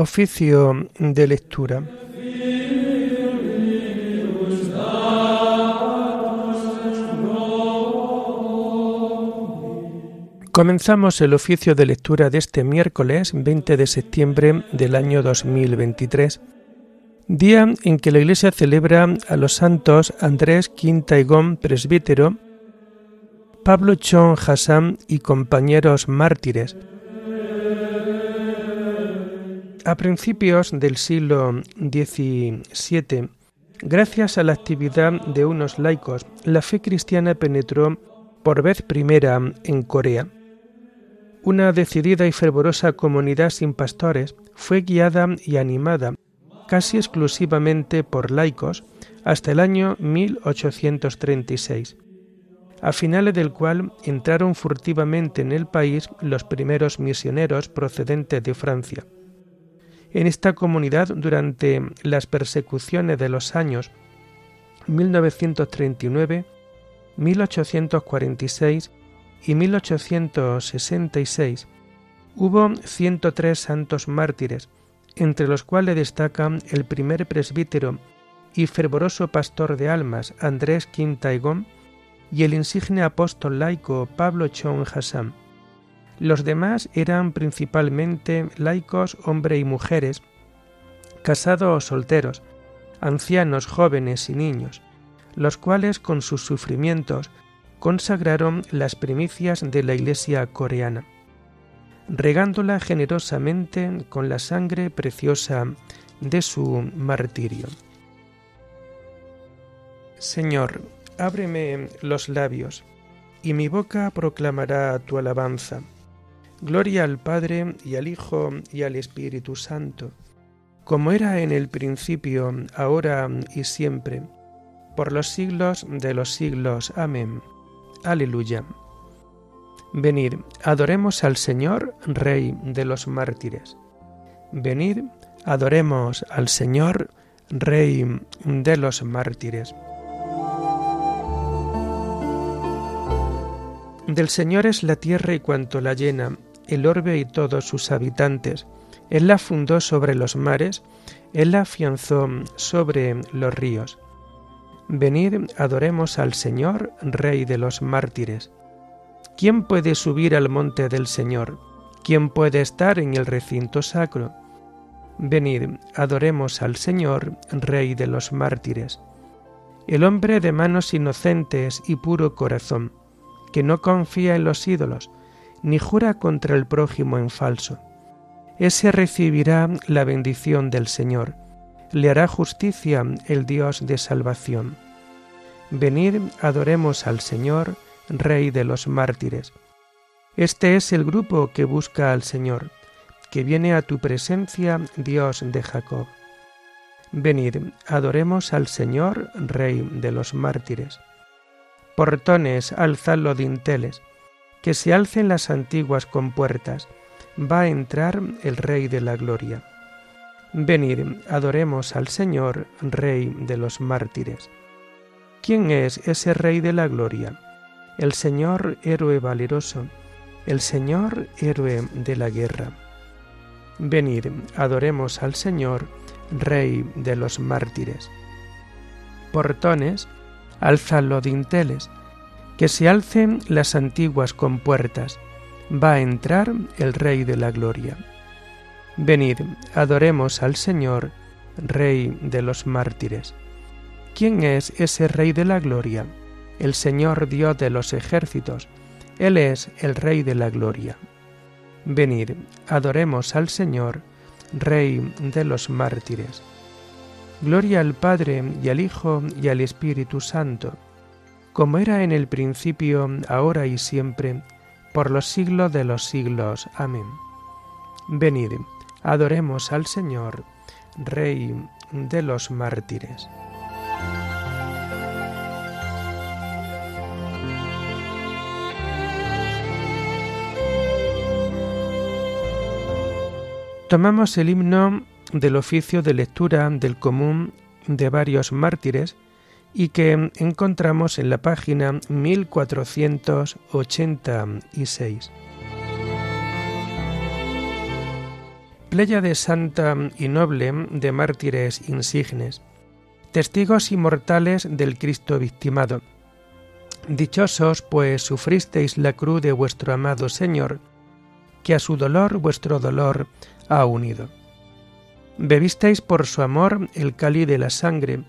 Oficio de lectura. Comenzamos el oficio de lectura de este miércoles 20 de septiembre del año 2023, día en que la Iglesia celebra a los santos Andrés Quintaigón, presbítero, Pablo Chon Hassan y compañeros mártires. A principios del siglo XVII, gracias a la actividad de unos laicos, la fe cristiana penetró por vez primera en Corea una decidida y fervorosa comunidad sin pastores fue guiada y animada casi exclusivamente por laicos hasta el año 1836, a finales del cual entraron furtivamente en el país los primeros misioneros procedentes de Francia. En esta comunidad, durante las persecuciones de los años 1939, 1846 y 1866 hubo 103 santos mártires, entre los cuales destacan el primer presbítero y fervoroso pastor de almas Andrés Quintaigón y el insigne apóstol laico Pablo Chon Hassan. Los demás eran principalmente laicos, hombres y mujeres, casados o solteros, ancianos, jóvenes y niños, los cuales con sus sufrimientos consagraron las primicias de la Iglesia coreana, regándola generosamente con la sangre preciosa de su martirio. Señor, ábreme los labios, y mi boca proclamará tu alabanza. Gloria al Padre y al Hijo y al Espíritu Santo, como era en el principio, ahora y siempre, por los siglos de los siglos. Amén. Aleluya. Venid, adoremos al Señor, Rey de los mártires. Venid, adoremos al Señor, Rey de los mártires. Del Señor es la tierra y cuanto la llena, el orbe y todos sus habitantes. Él la fundó sobre los mares, Él la afianzó sobre los ríos. Venid, adoremos al Señor, Rey de los mártires. ¿Quién puede subir al monte del Señor? ¿Quién puede estar en el recinto sacro? Venid, adoremos al Señor, Rey de los mártires. El hombre de manos inocentes y puro corazón, que no confía en los ídolos, ni jura contra el prójimo en falso. Ese recibirá la bendición del Señor le hará justicia el Dios de salvación. Venid, adoremos al Señor, Rey de los mártires. Este es el grupo que busca al Señor, que viene a tu presencia, Dios de Jacob. Venid, adoremos al Señor, Rey de los mártires. Portones, alzad los dinteles, que se alcen las antiguas compuertas, va a entrar el Rey de la gloria. Venid, adoremos al Señor, Rey de los mártires. ¿Quién es ese Rey de la gloria? El Señor héroe valeroso, el Señor héroe de la guerra. Venid, adoremos al Señor, Rey de los mártires. Portones, alzad los dinteles, que se alcen las antiguas compuertas, va a entrar el Rey de la gloria. Venid, adoremos al Señor, Rey de los mártires. ¿Quién es ese Rey de la gloria? El Señor Dios de los ejércitos. Él es el Rey de la gloria. Venid, adoremos al Señor, Rey de los mártires. Gloria al Padre y al Hijo y al Espíritu Santo, como era en el principio, ahora y siempre, por los siglos de los siglos. Amén. Venid, Adoremos al Señor, Rey de los mártires. Tomamos el himno del oficio de lectura del común de varios mártires y que encontramos en la página 1486. de santa y noble de mártires insignes, testigos inmortales del Cristo victimado. Dichosos, pues sufristeis la cruz de vuestro amado Señor, que a su dolor vuestro dolor ha unido. Bebisteis por su amor el cáliz de la sangre.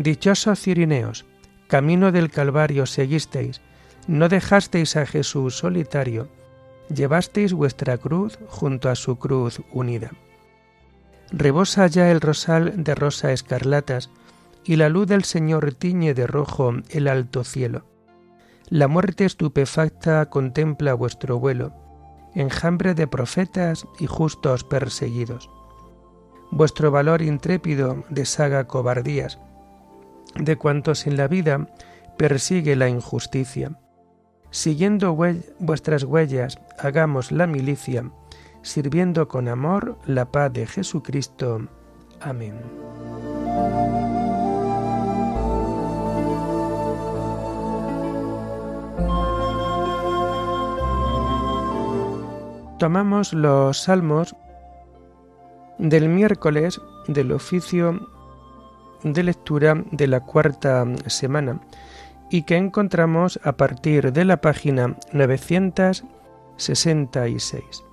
Dichosos cirineos, camino del Calvario seguisteis, no dejasteis a Jesús solitario, llevasteis vuestra cruz junto a su cruz unida. Rebosa ya el rosal de rosa escarlatas, y la luz del Señor tiñe de rojo el alto cielo. La muerte estupefacta contempla vuestro vuelo, enjambre de profetas y justos perseguidos. Vuestro valor intrépido deshaga cobardías, de cuantos en la vida persigue la injusticia. Siguiendo vuestras huellas, hagamos la milicia, sirviendo con amor la paz de Jesucristo. Amén. Tomamos los salmos del miércoles del oficio de lectura de la cuarta semana y que encontramos a partir de la página 966.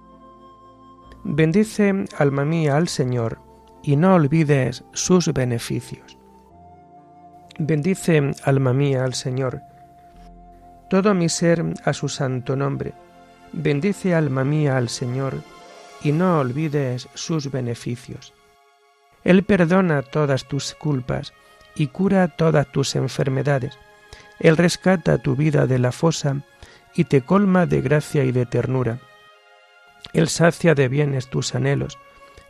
Bendice, alma mía, al Señor, y no olvides sus beneficios. Bendice, alma mía, al Señor, todo mi ser a su santo nombre. Bendice, alma mía, al Señor, y no olvides sus beneficios. Él perdona todas tus culpas y cura todas tus enfermedades él rescata tu vida de la fosa y te colma de gracia y de ternura. Él sacia de bienes tus anhelos,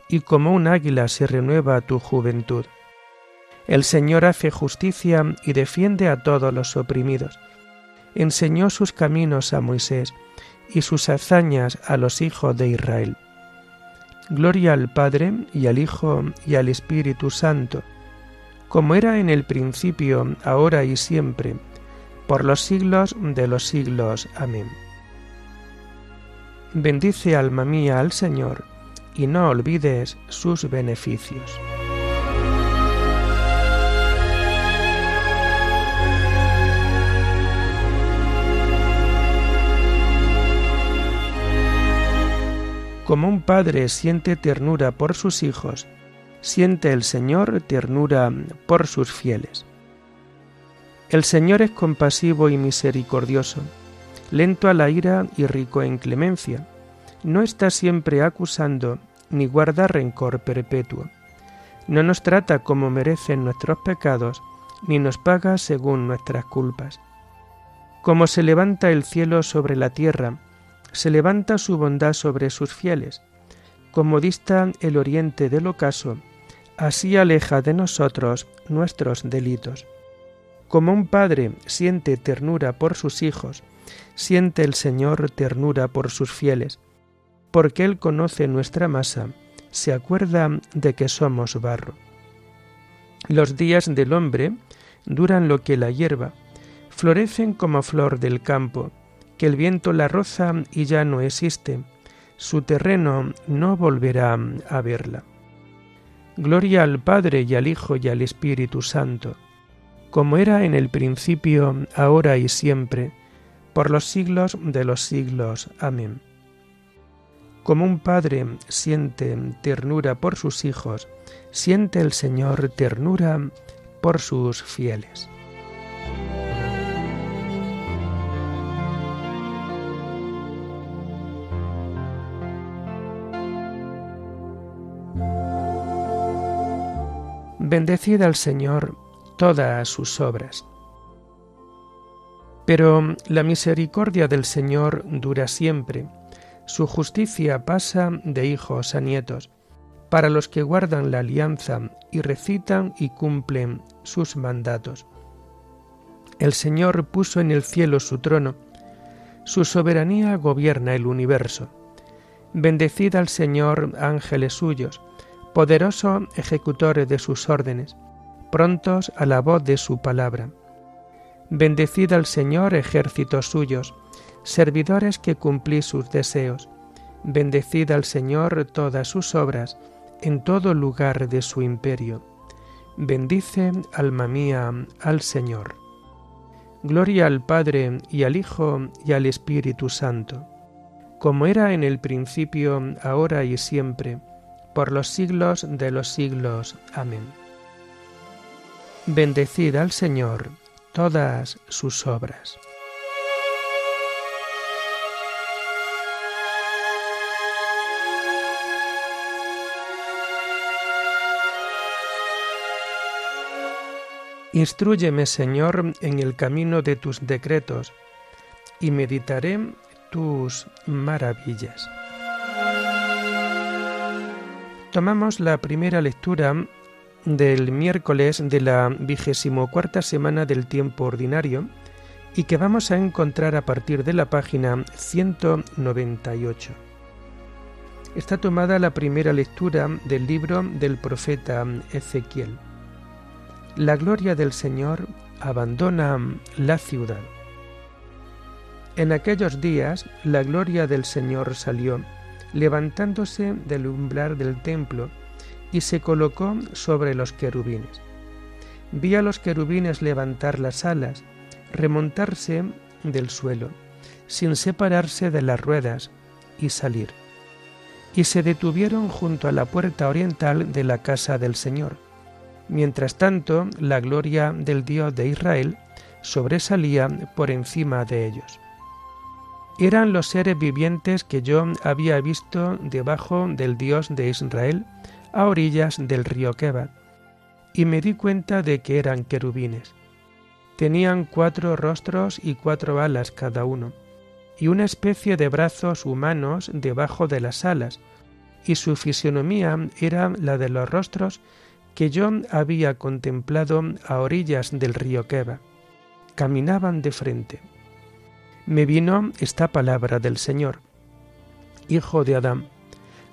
y como un águila se renueva tu juventud. El Señor hace justicia y defiende a todos los oprimidos. Enseñó sus caminos a Moisés y sus hazañas a los hijos de Israel. Gloria al Padre y al Hijo y al Espíritu Santo, como era en el principio, ahora y siempre, por los siglos de los siglos. Amén. Bendice alma mía al Señor, y no olvides sus beneficios. Como un padre siente ternura por sus hijos, siente el Señor ternura por sus fieles. El Señor es compasivo y misericordioso, lento a la ira y rico en clemencia. No está siempre acusando ni guarda rencor perpetuo. No nos trata como merecen nuestros pecados, ni nos paga según nuestras culpas. Como se levanta el cielo sobre la tierra, se levanta su bondad sobre sus fieles. Como dista el oriente del ocaso, así aleja de nosotros nuestros delitos. Como un padre siente ternura por sus hijos, siente el Señor ternura por sus fieles, porque Él conoce nuestra masa, se acuerda de que somos barro. Los días del hombre duran lo que la hierba, florecen como flor del campo, que el viento la roza y ya no existe, su terreno no volverá a verla. Gloria al Padre y al Hijo y al Espíritu Santo, como era en el principio, ahora y siempre, por los siglos de los siglos. Amén. Como un padre siente ternura por sus hijos, siente el Señor ternura por sus fieles. Bendecid al Señor todas sus obras. Pero la misericordia del Señor dura siempre, su justicia pasa de hijos a nietos, para los que guardan la alianza y recitan y cumplen sus mandatos. El Señor puso en el cielo su trono, su soberanía gobierna el universo. Bendecid al Señor ángeles suyos, poderosos ejecutores de sus órdenes prontos a la voz de su palabra. Bendecid al Señor ejércitos suyos, servidores que cumplís sus deseos. Bendecid al Señor todas sus obras, en todo lugar de su imperio. Bendice, alma mía, al Señor. Gloria al Padre y al Hijo y al Espíritu Santo, como era en el principio, ahora y siempre, por los siglos de los siglos. Amén. Bendecid al Señor todas sus obras. Instrúyeme, Señor, en el camino de tus decretos, y meditaré tus maravillas. Tomamos la primera lectura del miércoles de la vigésimo cuarta semana del tiempo ordinario y que vamos a encontrar a partir de la página 198. Está tomada la primera lectura del libro del profeta Ezequiel. La gloria del Señor abandona la ciudad. En aquellos días la gloria del Señor salió, levantándose del umbral del templo, y se colocó sobre los querubines. Vi a los querubines levantar las alas, remontarse del suelo, sin separarse de las ruedas, y salir. Y se detuvieron junto a la puerta oriental de la casa del Señor Mientras tanto, la gloria del Dios de Israel sobresalía por encima de ellos. Eran los seres vivientes que yo había visto debajo del Dios de Israel a orillas del río Kebat, y me di cuenta de que eran querubines. Tenían cuatro rostros y cuatro alas cada uno, y una especie de brazos humanos debajo de las alas, y su fisionomía era la de los rostros que yo había contemplado a orillas del río Keba. Caminaban de frente. Me vino esta palabra del Señor. Hijo de Adán,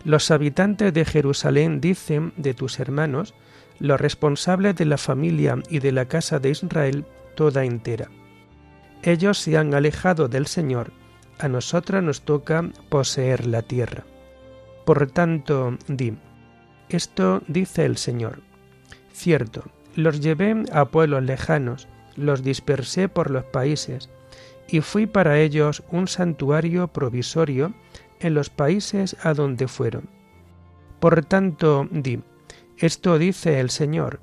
los habitantes de Jerusalén dicen de tus hermanos, los responsables de la familia y de la casa de Israel toda entera. Ellos se han alejado del Señor, a nosotras nos toca poseer la tierra. Por tanto, di, esto dice el Señor, Cierto, los llevé a pueblos lejanos, los dispersé por los países, y fui para ellos un santuario provisorio en los países a donde fueron. Por tanto, di, esto dice el Señor,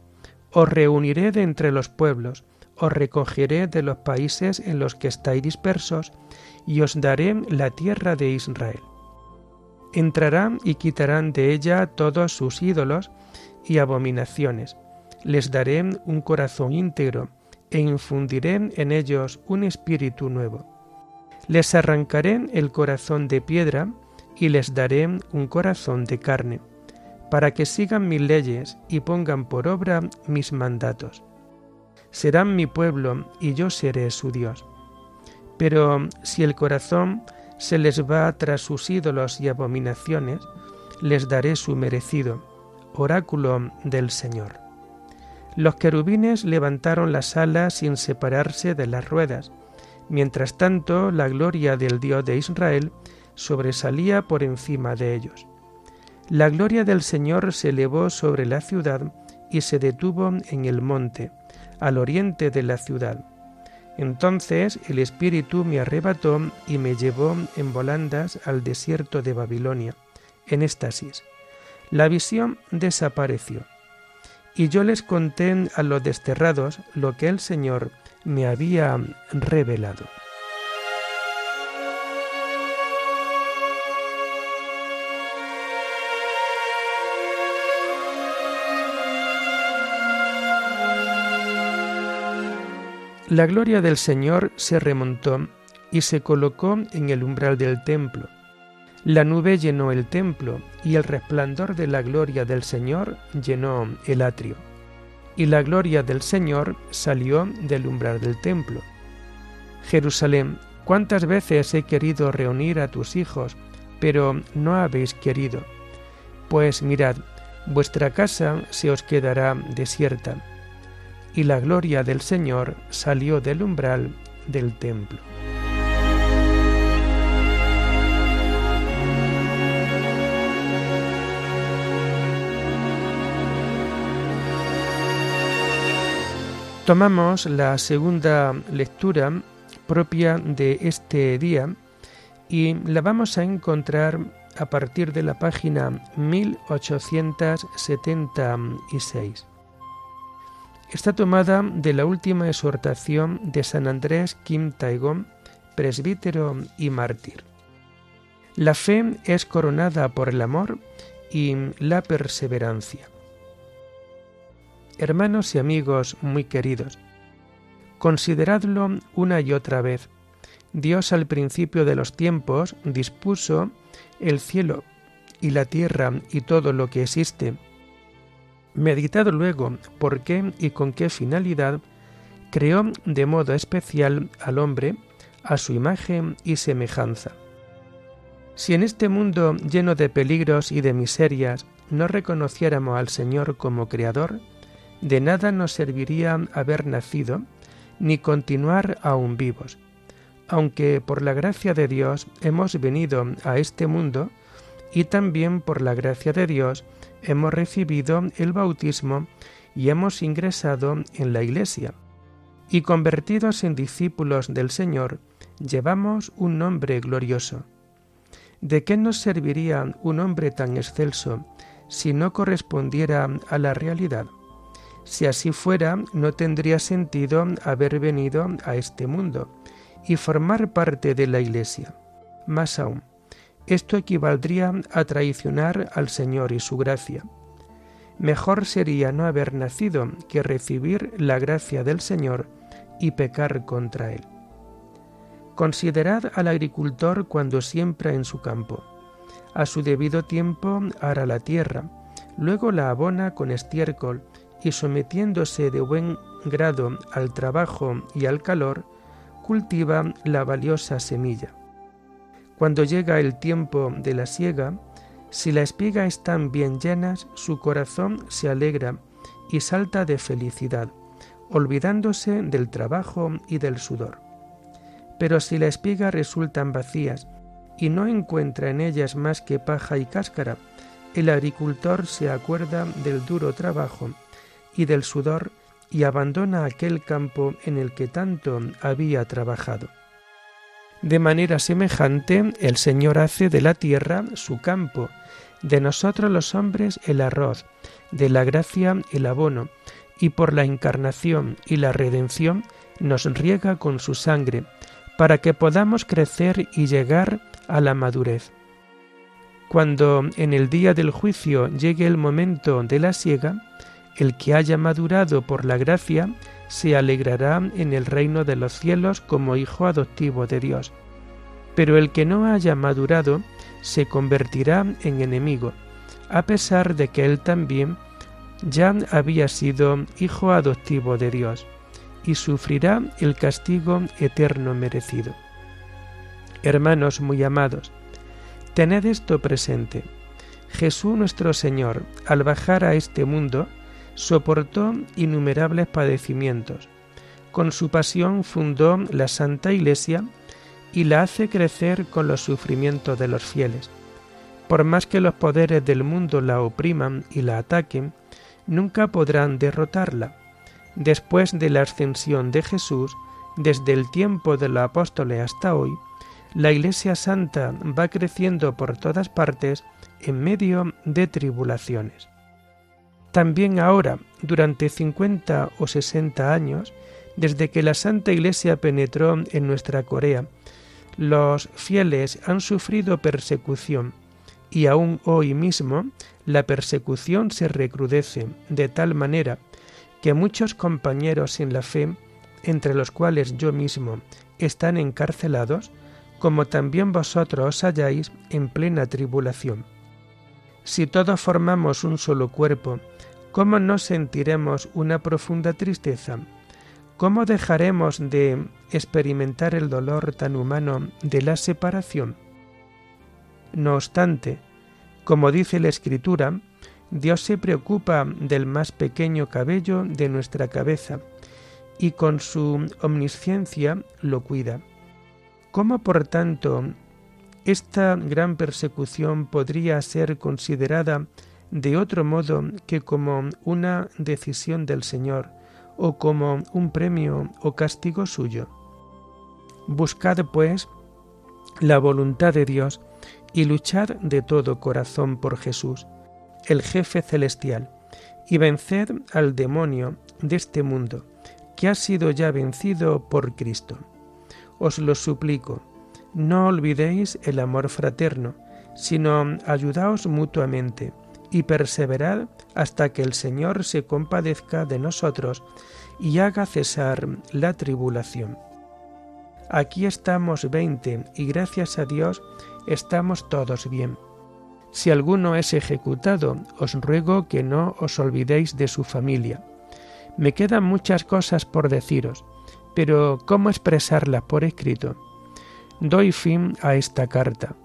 os reuniré de entre los pueblos, os recogeré de los países en los que estáis dispersos, y os daré la tierra de Israel. Entrarán y quitarán de ella todos sus ídolos, y abominaciones. Les daré un corazón íntegro e infundiré en ellos un espíritu nuevo. Les arrancaré el corazón de piedra y les daré un corazón de carne, para que sigan mis leyes y pongan por obra mis mandatos. Serán mi pueblo y yo seré su Dios. Pero si el corazón se les va tras sus ídolos y abominaciones, les daré su merecido oráculo del Señor. Los querubines levantaron las alas sin separarse de las ruedas. Mientras tanto, la gloria del Dios de Israel sobresalía por encima de ellos. La gloria del Señor se elevó sobre la ciudad y se detuvo en el monte, al oriente de la ciudad. Entonces el Espíritu me arrebató y me llevó en volandas al desierto de Babilonia, en éxtasis. La visión desapareció. Y yo les conté a los desterrados lo que el Señor me había revelado. La gloria del Señor se remontó y se colocó en el umbral del templo la nube llenó el templo y el resplandor de la gloria del Señor llenó el atrio. Y la gloria del Señor salió del umbral del templo. Jerusalén, cuántas veces he querido reunir a tus hijos, pero no habéis querido. Pues mirad, vuestra casa se os quedará desierta. Y la gloria del Señor salió del umbral del templo. Tomamos la segunda lectura propia de este día y la vamos a encontrar a partir de la página 1876. Está tomada de la última exhortación de San Andrés Kim Taegong, presbítero y mártir. La fe es coronada por el amor y la perseverancia. Hermanos y amigos muy queridos, consideradlo una y otra vez. Dios al principio de los tiempos dispuso el cielo y la tierra y todo lo que existe. Meditad luego por qué y con qué finalidad creó de modo especial al hombre a su imagen y semejanza. Si en este mundo lleno de peligros y de miserias no reconociéramos al Señor como Creador, de nada nos serviría haber nacido ni continuar aún vivos. Aunque por la gracia de Dios hemos venido a este mundo y también por la gracia de Dios hemos recibido el bautismo y hemos ingresado en la Iglesia. Y convertidos en discípulos del Señor, llevamos un nombre glorioso. ¿De qué nos serviría un hombre tan excelso si no correspondiera a la realidad? Si así fuera, no tendría sentido haber venido a este mundo y formar parte de la Iglesia. Más aún, esto equivaldría a traicionar al Señor y su gracia. Mejor sería no haber nacido que recibir la gracia del Señor y pecar contra Él. Considerad al agricultor cuando siembra en su campo. A su debido tiempo ara la tierra, luego la abona con estiércol y sometiéndose de buen grado al trabajo y al calor, cultiva la valiosa semilla. Cuando llega el tiempo de la siega, si las espigas están bien llenas, su corazón se alegra y salta de felicidad, olvidándose del trabajo y del sudor. Pero si las espigas resultan vacías y no encuentra en ellas más que paja y cáscara, el agricultor se acuerda del duro trabajo y del sudor y abandona aquel campo en el que tanto había trabajado. De manera semejante, el Señor hace de la tierra su campo, de nosotros los hombres el arroz, de la gracia el abono, y por la encarnación y la redención nos riega con su sangre, para que podamos crecer y llegar a la madurez. Cuando en el día del juicio llegue el momento de la siega, el que haya madurado por la gracia se alegrará en el reino de los cielos como hijo adoptivo de Dios. Pero el que no haya madurado se convertirá en enemigo, a pesar de que él también ya había sido hijo adoptivo de Dios, y sufrirá el castigo eterno merecido. Hermanos muy amados, tened esto presente. Jesús nuestro Señor, al bajar a este mundo, soportó innumerables padecimientos. Con su pasión fundó la Santa Iglesia y la hace crecer con los sufrimientos de los fieles. Por más que los poderes del mundo la opriman y la ataquen, nunca podrán derrotarla. Después de la ascensión de Jesús, desde el tiempo de los apóstoles hasta hoy, la Iglesia Santa va creciendo por todas partes en medio de tribulaciones. También ahora, durante 50 o 60 años, desde que la Santa Iglesia penetró en nuestra Corea, los fieles han sufrido persecución y aún hoy mismo la persecución se recrudece de tal manera que muchos compañeros en la fe, entre los cuales yo mismo, están encarcelados, como también vosotros os halláis en plena tribulación. Si todos formamos un solo cuerpo, ¿cómo no sentiremos una profunda tristeza? ¿Cómo dejaremos de experimentar el dolor tan humano de la separación? No obstante, como dice la Escritura, Dios se preocupa del más pequeño cabello de nuestra cabeza y con su omnisciencia lo cuida. ¿Cómo, por tanto, esta gran persecución podría ser considerada de otro modo que como una decisión del Señor o como un premio o castigo suyo. Buscad, pues, la voluntad de Dios y luchad de todo corazón por Jesús, el jefe celestial, y venced al demonio de este mundo, que ha sido ya vencido por Cristo. Os lo suplico, no olvidéis el amor fraterno, sino ayudaos mutuamente y perseverad hasta que el Señor se compadezca de nosotros y haga cesar la tribulación. Aquí estamos veinte y gracias a Dios estamos todos bien. Si alguno es ejecutado, os ruego que no os olvidéis de su familia. Me quedan muchas cosas por deciros, pero ¿cómo expresarlas por escrito? Doy fin a esta carta.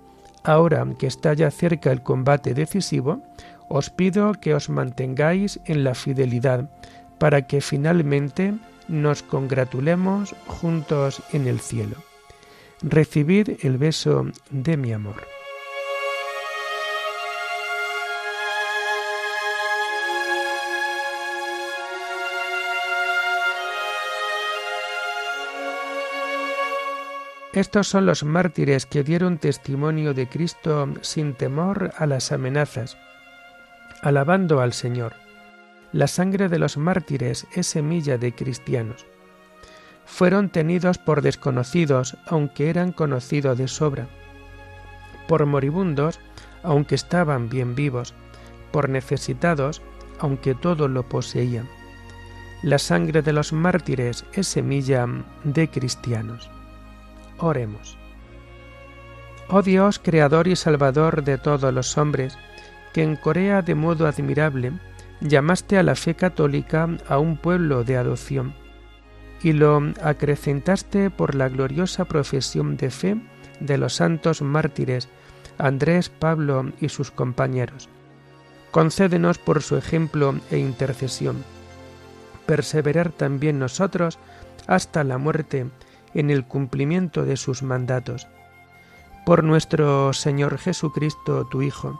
Ahora que está ya cerca el combate decisivo, os pido que os mantengáis en la fidelidad, para que finalmente nos congratulemos juntos en el cielo. Recibid el beso de mi amor. Estos son los mártires que dieron testimonio de Cristo sin temor a las amenazas, alabando al Señor. La sangre de los mártires es semilla de cristianos. Fueron tenidos por desconocidos, aunque eran conocidos de sobra, por moribundos, aunque estaban bien vivos, por necesitados, aunque todo lo poseían. La sangre de los mártires es semilla de cristianos. Oremos. Oh Dios, Creador y Salvador de todos los hombres, que en Corea de modo admirable llamaste a la fe católica a un pueblo de adopción, y lo acrecentaste por la gloriosa profesión de fe de los santos mártires Andrés, Pablo y sus compañeros. Concédenos por su ejemplo e intercesión, perseverar también nosotros hasta la muerte en el cumplimiento de sus mandatos. Por nuestro Señor Jesucristo, tu Hijo,